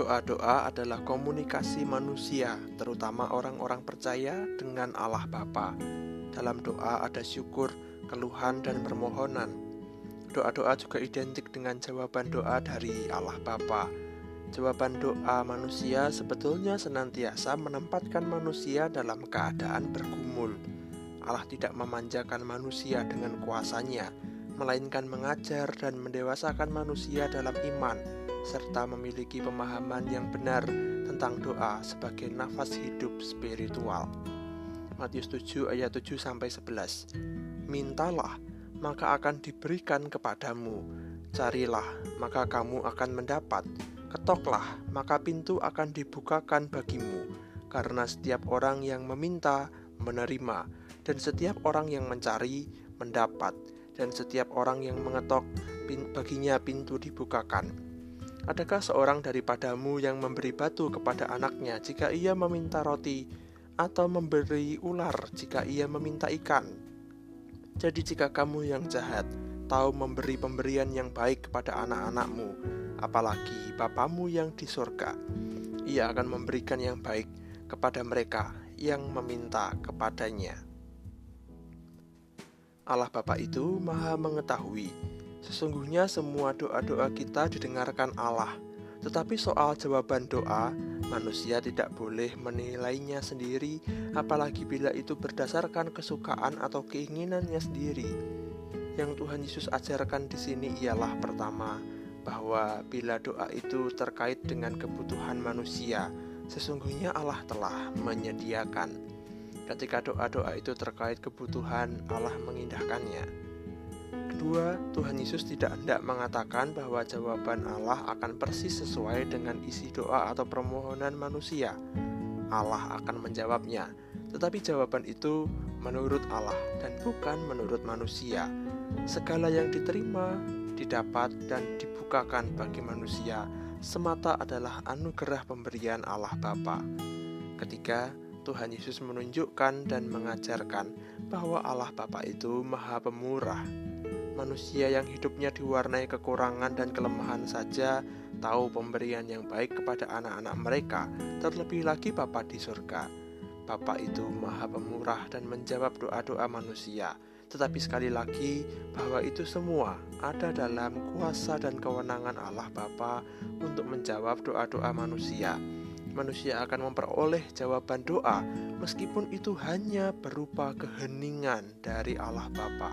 Doa-doa adalah komunikasi manusia, terutama orang-orang percaya dengan Allah Bapa. Dalam doa ada syukur, keluhan, dan permohonan. Doa-doa juga identik dengan jawaban doa dari Allah Bapa. Jawaban doa manusia sebetulnya senantiasa menempatkan manusia dalam keadaan bergumul. Allah tidak memanjakan manusia dengan kuasanya, melainkan mengajar dan mendewasakan manusia dalam iman serta memiliki pemahaman yang benar tentang doa sebagai nafas hidup spiritual. Matius 7 ayat 7 sampai 11. Mintalah, maka akan diberikan kepadamu. Carilah, maka kamu akan mendapat. Ketoklah, maka pintu akan dibukakan bagimu. Karena setiap orang yang meminta, menerima, dan setiap orang yang mencari, mendapat, dan setiap orang yang mengetok, baginya pintu dibukakan. Adakah seorang daripadamu yang memberi batu kepada anaknya jika ia meminta roti, atau memberi ular jika ia meminta ikan? Jadi, jika kamu yang jahat tahu memberi pemberian yang baik kepada anak-anakmu, apalagi Bapamu yang di surga, ia akan memberikan yang baik kepada mereka yang meminta kepadanya. Allah Bapa itu Maha Mengetahui Sesungguhnya semua doa-doa kita didengarkan Allah, tetapi soal jawaban doa, manusia tidak boleh menilainya sendiri, apalagi bila itu berdasarkan kesukaan atau keinginannya sendiri. Yang Tuhan Yesus ajarkan di sini ialah pertama, bahwa bila doa itu terkait dengan kebutuhan manusia, sesungguhnya Allah telah menyediakan. Ketika doa-doa itu terkait kebutuhan, Allah mengindahkannya. Kedua, Tuhan Yesus tidak hendak mengatakan bahwa jawaban Allah akan persis sesuai dengan isi doa atau permohonan manusia. Allah akan menjawabnya, tetapi jawaban itu menurut Allah dan bukan menurut manusia. Segala yang diterima, didapat, dan dibukakan bagi manusia semata adalah anugerah pemberian Allah Bapa. Ketiga, Tuhan Yesus menunjukkan dan mengajarkan bahwa Allah Bapa itu Maha Pemurah manusia yang hidupnya diwarnai kekurangan dan kelemahan saja tahu pemberian yang baik kepada anak-anak mereka, terlebih lagi Bapa di surga. Bapa itu maha pemurah dan menjawab doa-doa manusia, tetapi sekali lagi bahwa itu semua ada dalam kuasa dan kewenangan Allah Bapa untuk menjawab doa-doa manusia. Manusia akan memperoleh jawaban doa meskipun itu hanya berupa keheningan dari Allah Bapa.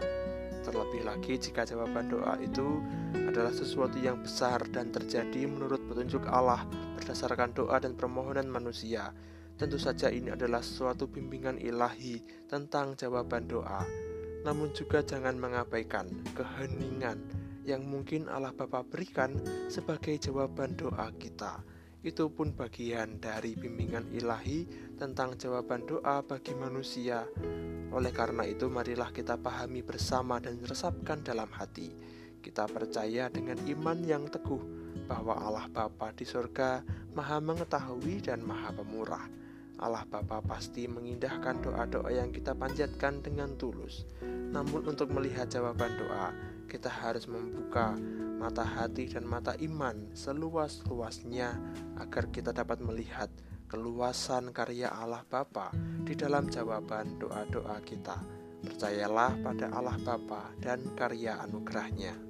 Terlebih lagi jika jawaban doa itu adalah sesuatu yang besar dan terjadi menurut petunjuk Allah berdasarkan doa dan permohonan manusia. Tentu saja ini adalah suatu bimbingan ilahi tentang jawaban doa. Namun juga jangan mengabaikan keheningan yang mungkin Allah Bapa berikan sebagai jawaban doa kita. Itu pun bagian dari bimbingan ilahi tentang jawaban doa bagi manusia oleh karena itu, marilah kita pahami bersama dan resapkan dalam hati. Kita percaya dengan iman yang teguh bahwa Allah Bapa di surga Maha Mengetahui dan Maha Pemurah. Allah Bapa pasti mengindahkan doa-doa yang kita panjatkan dengan tulus. Namun untuk melihat jawaban doa, kita harus membuka mata hati dan mata iman seluas-luasnya agar kita dapat melihat keluasan karya Allah Bapa di dalam jawaban doa-doa kita. Percayalah pada Allah Bapa dan karya anugerahnya.